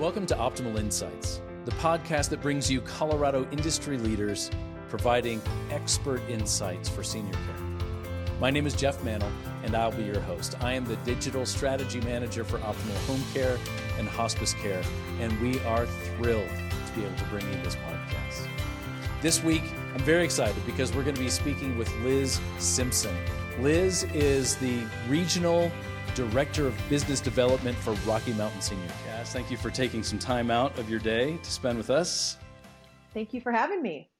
Welcome to Optimal Insights, the podcast that brings you Colorado industry leaders providing expert insights for senior care. My name is Jeff Mannel, and I'll be your host. I am the Digital Strategy Manager for Optimal Home Care and Hospice Care, and we are thrilled to be able to bring you this podcast. This week, I'm very excited because we're going to be speaking with Liz Simpson. Liz is the Regional Director of Business Development for Rocky Mountain Senior Care. Thank you for taking some time out of your day to spend with us. Thank you for having me.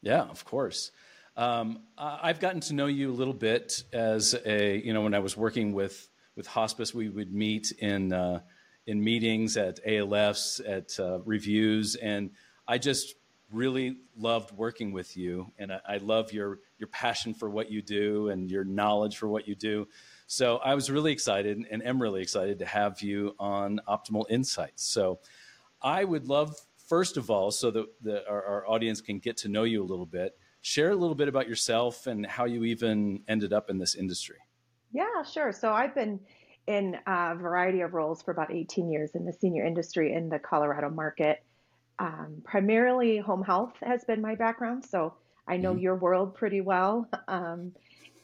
Yeah, of course. Um, I've gotten to know you a little bit as a, you know, when I was working with, with hospice, we would meet in, uh, in meetings at ALFs, at uh, reviews, and I just really loved working with you. And I, I love your, your passion for what you do and your knowledge for what you do. So I was really excited and am really excited to have you on Optimal Insights. So I would love, first of all, so that the, our, our, audience can get to know you a little bit, share a little bit about yourself and how you even ended up in this industry. Yeah, sure. So I've been in a variety of roles for about 18 years in the senior industry in the Colorado market. Um, primarily, home health has been my background. So I know mm-hmm. your world pretty well. Um,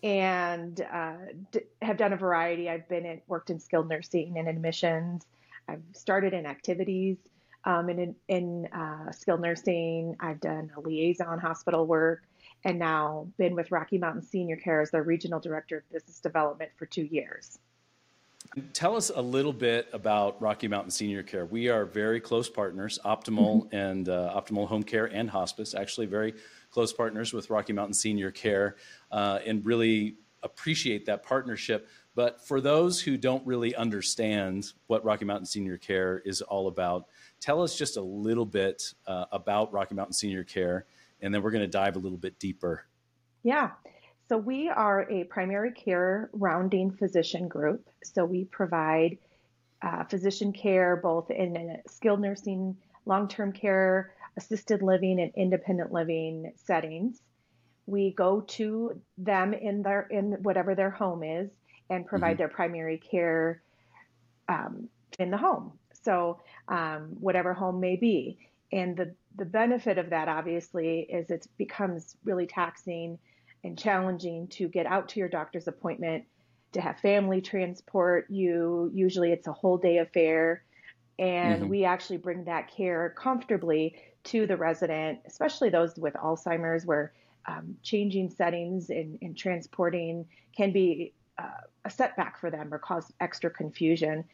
and uh, d- have done a variety. I've been in, worked in skilled nursing and admissions. I've started in activities um, in, in uh, skilled nursing. I've done a liaison hospital work and now been with Rocky Mountain Senior Care as their regional director of business development for two years. Tell us a little bit about Rocky Mountain Senior Care. We are very close partners, Optimal mm-hmm. and uh, Optimal Home Care and Hospice, actually very close partners with Rocky Mountain Senior Care uh, and really appreciate that partnership. But for those who don't really understand what Rocky Mountain Senior Care is all about, tell us just a little bit uh, about Rocky Mountain Senior Care, and then we're going to dive a little bit deeper. Yeah. So we are a primary care rounding physician group. So we provide uh, physician care both in skilled nursing, long term care, assisted living and independent living settings. We go to them in their in whatever their home is and provide mm-hmm. their primary care um, in the home. So um, whatever home may be, and the the benefit of that obviously is it becomes really taxing and challenging to get out to your doctor's appointment to have family transport you usually it's a whole day affair and mm-hmm. we actually bring that care comfortably to the resident, especially those with Alzheimer's, where um, changing settings and, and, transporting can be uh, a setback for them or cause extra confusion.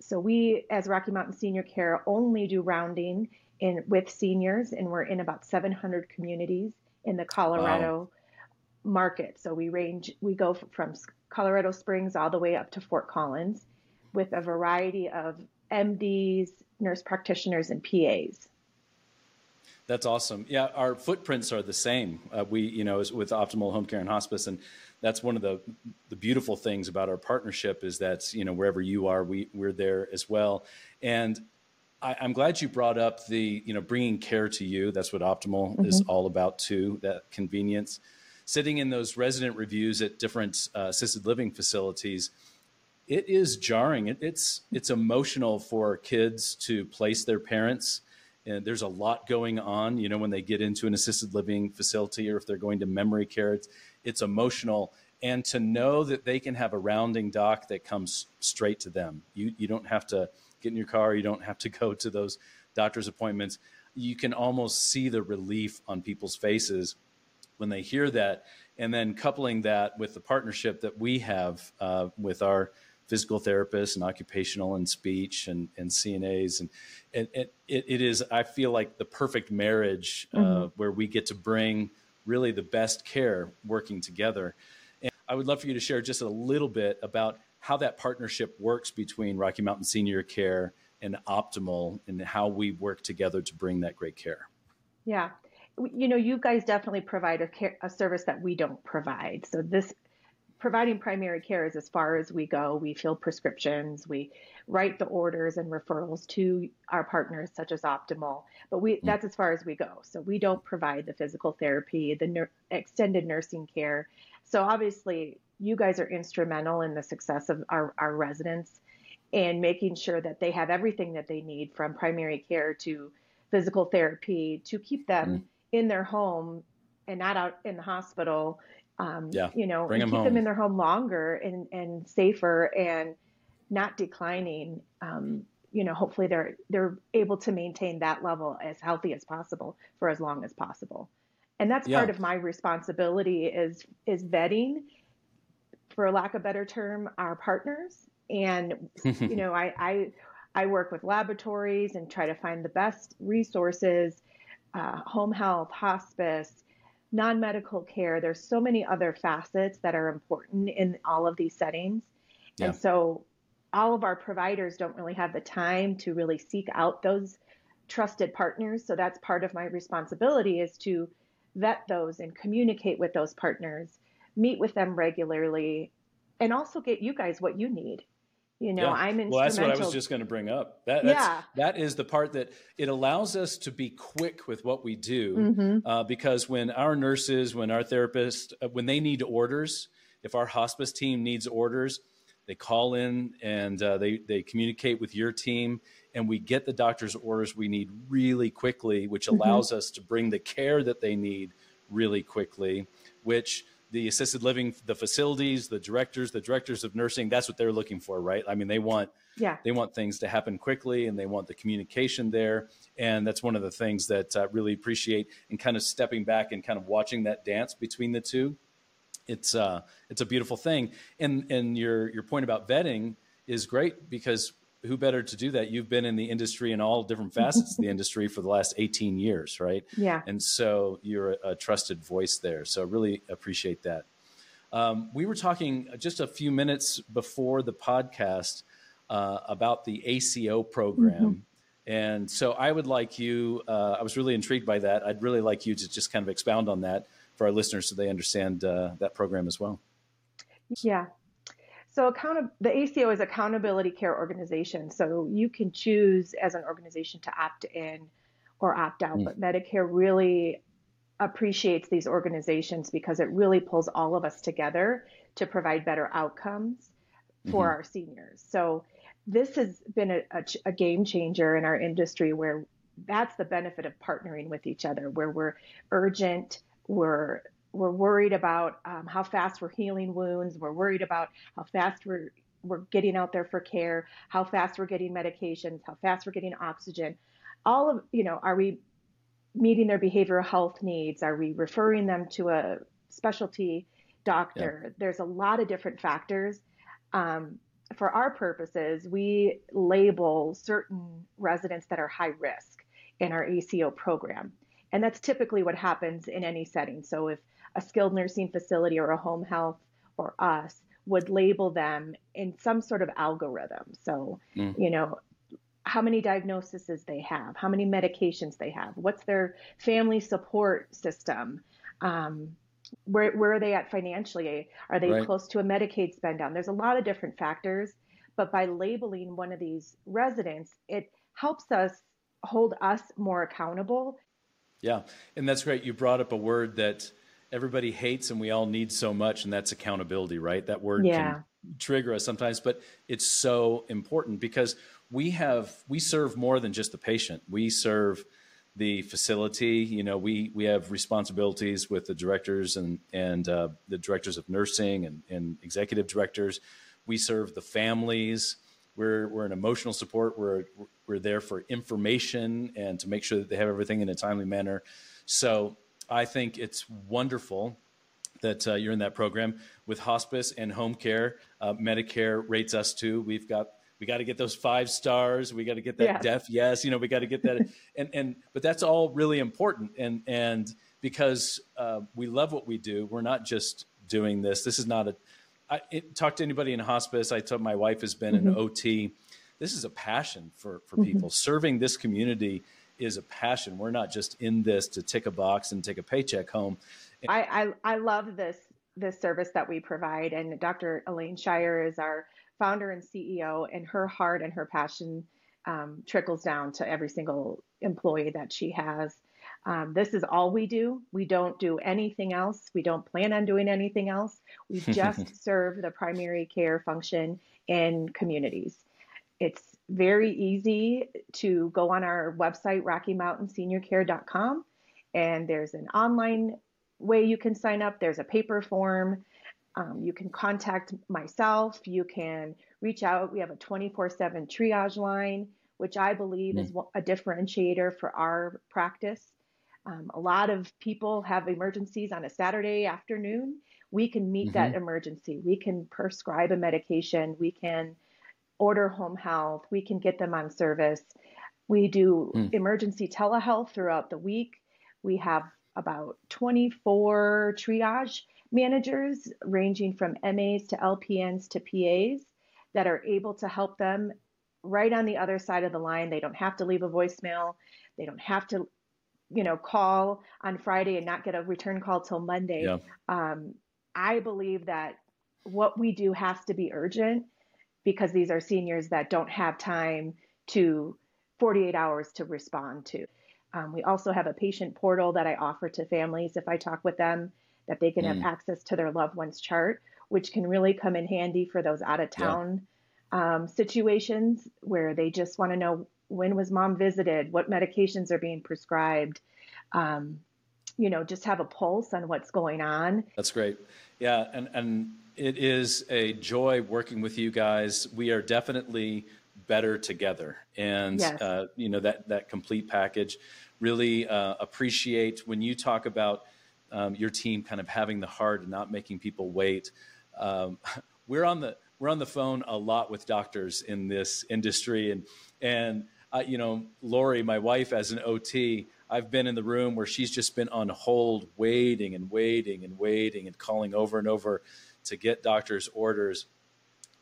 So we, as Rocky Mountain Senior Care, only do rounding in with seniors, and we're in about 700 communities in the Colorado wow. market. So we range, we go from Colorado Springs all the way up to Fort Collins, with a variety of MDs, nurse practitioners, and PAs. That's awesome. Yeah, our footprints are the same. Uh, we, you know, with Optimal Home Care and Hospice, and that's one of the the beautiful things about our partnership is that you know wherever you are, we we're there as well. And I, am glad you brought up the you know bringing care to you. That's what Optimal mm-hmm. is all about too. That convenience. Sitting in those resident reviews at different uh, assisted living facilities, it is jarring. It, it's it's emotional for kids to place their parents and there's a lot going on you know when they get into an assisted living facility or if they're going to memory care it's, it's emotional. And to know that they can have a rounding doc that comes straight to them. You, you don't have to get in your car. You don't have to go to those doctor's appointments. You can almost see the relief on people's faces when they hear that. And then coupling that with the partnership that we have uh, with our physical therapists and occupational and speech and, and CNAs. And, and, it, it is, I feel like the perfect marriage uh, mm-hmm. where we get to bring really the best care working together. And I would love for you to share just a little bit about how that partnership works between Rocky Mountain Senior Care and Optimal and how we work together to bring that great care. Yeah. You know, you guys definitely provide a, care, a service that we don't provide. So this providing primary care is as far as we go. We fill prescriptions, we write the orders and referrals to our partners such as Optimal, but we mm-hmm. that's as far as we go. So we don't provide the physical therapy, the ner- extended nursing care. So obviously, you guys are instrumental in the success of our, our residents and making sure that they have everything that they need from primary care to physical therapy to keep them mm. in their home and not out in the hospital. Um, yeah. You know, Bring keep them, them in their home longer and, and safer and not declining. Um, you know, hopefully they're they're able to maintain that level as healthy as possible for as long as possible. And that's yeah. part of my responsibility is is vetting, for lack of a better term, our partners. And you know, I, I I work with laboratories and try to find the best resources, uh, home health, hospice, non medical care. There's so many other facets that are important in all of these settings. Yeah. And so all of our providers don't really have the time to really seek out those trusted partners. So that's part of my responsibility is to vet those and communicate with those partners, meet with them regularly, and also get you guys what you need. You know, yeah. I'm instrumental. Well, that's what I was just going to bring up. That, yeah. that is the part that it allows us to be quick with what we do, mm-hmm. uh, because when our nurses, when our therapists, uh, when they need orders, if our hospice team needs orders, they call in and uh, they they communicate with your team, and we get the doctor's orders we need really quickly, which mm-hmm. allows mm-hmm. us to bring the care that they need really quickly. Which the assisted living, the facilities, the directors, the directors of nursing, that's what they're looking for, right? I mean, they want yeah. they want things to happen quickly, and they want the communication there, and that's one of the things that I really appreciate. And kind of stepping back and kind of watching that dance between the two it's uh, it's a beautiful thing. And and your your point about vetting is great because who better to do that? You've been in the industry in all different facets of the industry for the last 18 years, right? Yeah. And so you're a, a trusted voice there. So really appreciate that. Um, we were talking just a few minutes before the podcast uh, about the ACO program. Mm-hmm. And so I would like you, uh, I was really intrigued by that. I'd really like you to just kind of expound on that for our listeners so they understand uh, that program as well. Yeah. So account- the ACO is accountability care organization. So you can choose as an organization to opt in or opt out, mm. but Medicare really appreciates these organizations because it really pulls all of us together to provide better outcomes for mm-hmm. our seniors. So this has been a, a, a, game changer in our industry where that's the benefit of partnering with each other, where we're urgent, we're we're worried about um, how fast we're healing wounds. We're worried about how fast we're we're getting out there for care, how fast we're getting medications, how fast we're getting oxygen. All of you know, are we meeting their behavioral health needs? Are we referring them to a specialty doctor? Yeah. There's a lot of different factors. Um, for our purposes, we label certain residents that are high risk in our ACO program. And that's typically what happens in any setting. So if a skilled nursing facility or a home health or us would label them in some sort of algorithm. So, mm. you know, how many diagnoses they have, how many medications they have, what's their family support system, um, where, where are they at financially? Are they right. close to a Medicaid spend down? There's a lot of different factors, but by labeling one of these residents, it helps us hold us more accountable yeah, and that's great. You brought up a word that everybody hates and we all need so much, and that's accountability, right? That word yeah. can trigger us sometimes, but it's so important because we have we serve more than just the patient. We serve the facility. You know, we we have responsibilities with the directors and and uh, the directors of nursing and, and executive directors. We serve the families. We're we're an emotional support. We're we're there for information and to make sure that they have everything in a timely manner. So I think it's wonderful that uh, you're in that program with hospice and home care. Uh, Medicare rates us too. We've got we got to get those five stars. We got to get that yes. deaf yes. You know, we got to get that. and and but that's all really important. And and because uh, we love what we do, we're not just doing this. This is not a I it, talk to anybody in hospice. I told my wife has been mm-hmm. an OT. This is a passion for for mm-hmm. people. Serving this community is a passion. We're not just in this to tick a box and take a paycheck home. I I, I love this this service that we provide, and Dr. Elaine Shire is our founder and CEO, and her heart and her passion um, trickles down to every single employee that she has. Um, this is all we do. We don't do anything else. We don't plan on doing anything else. We just serve the primary care function in communities. It's very easy to go on our website, RockyMountainSeniorCare.com, and there's an online way you can sign up. There's a paper form. Um, you can contact myself. You can reach out. We have a 24 7 triage line, which I believe mm. is a differentiator for our practice. Um, a lot of people have emergencies on a Saturday afternoon. We can meet mm-hmm. that emergency. We can prescribe a medication. We can order home health. We can get them on service. We do mm. emergency telehealth throughout the week. We have about 24 triage managers ranging from MAs to LPNs to PAs that are able to help them right on the other side of the line. They don't have to leave a voicemail. They don't have to, you know, call on Friday and not get a return call till Monday. Yeah. Um, I believe that what we do has to be urgent because these are seniors that don't have time to 48 hours to respond to. Um, we also have a patient portal that I offer to families if I talk with them that they can mm. have access to their loved one's chart, which can really come in handy for those out of town yeah. um, situations where they just want to know when was mom visited, what medications are being prescribed. Um, you know, just have a pulse on what's going on. That's great. Yeah, and and it is a joy working with you guys. We are definitely better together, and yes. uh, you know that that complete package. Really uh, appreciate when you talk about um, your team kind of having the heart and not making people wait. Um, we're on the we're on the phone a lot with doctors in this industry, and and uh, you know, Lori, my wife, as an OT, I've been in the room where she's just been on hold, waiting and waiting and waiting and calling over and over to get doctors' orders.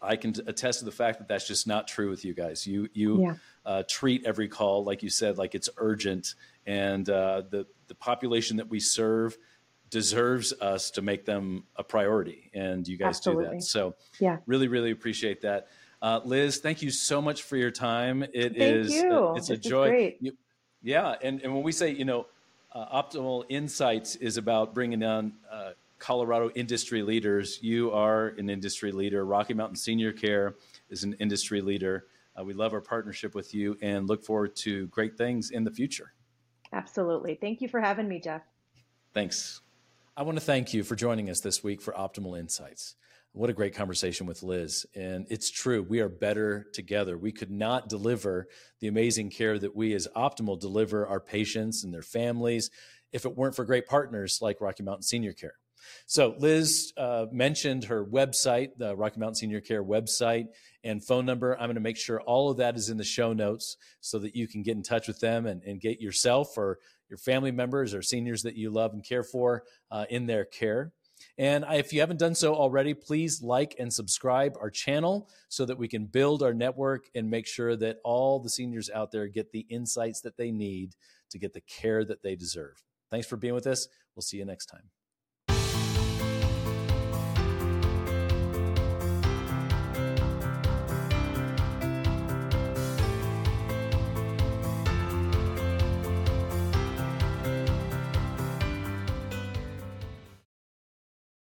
I can attest to the fact that that's just not true with you guys. You you yeah. uh, treat every call like you said, like it's urgent, and uh, the the population that we serve deserves us to make them a priority, and you guys Absolutely. do that. So, yeah, really, really appreciate that. Uh, Liz, thank you so much for your time. It thank is you. it's this a joy. You, yeah, and, and when we say you know, uh, optimal insights is about bringing down uh, Colorado industry leaders. You are an industry leader. Rocky Mountain Senior Care is an industry leader. Uh, we love our partnership with you and look forward to great things in the future. Absolutely. Thank you for having me, Jeff. Thanks. I want to thank you for joining us this week for Optimal Insights. What a great conversation with Liz. And it's true, we are better together. We could not deliver the amazing care that we as Optimal deliver our patients and their families if it weren't for great partners like Rocky Mountain Senior Care. So, Liz uh, mentioned her website, the Rocky Mountain Senior Care website, and phone number. I'm going to make sure all of that is in the show notes so that you can get in touch with them and, and get yourself or your family members or seniors that you love and care for uh, in their care. And if you haven't done so already, please like and subscribe our channel so that we can build our network and make sure that all the seniors out there get the insights that they need to get the care that they deserve. Thanks for being with us. We'll see you next time.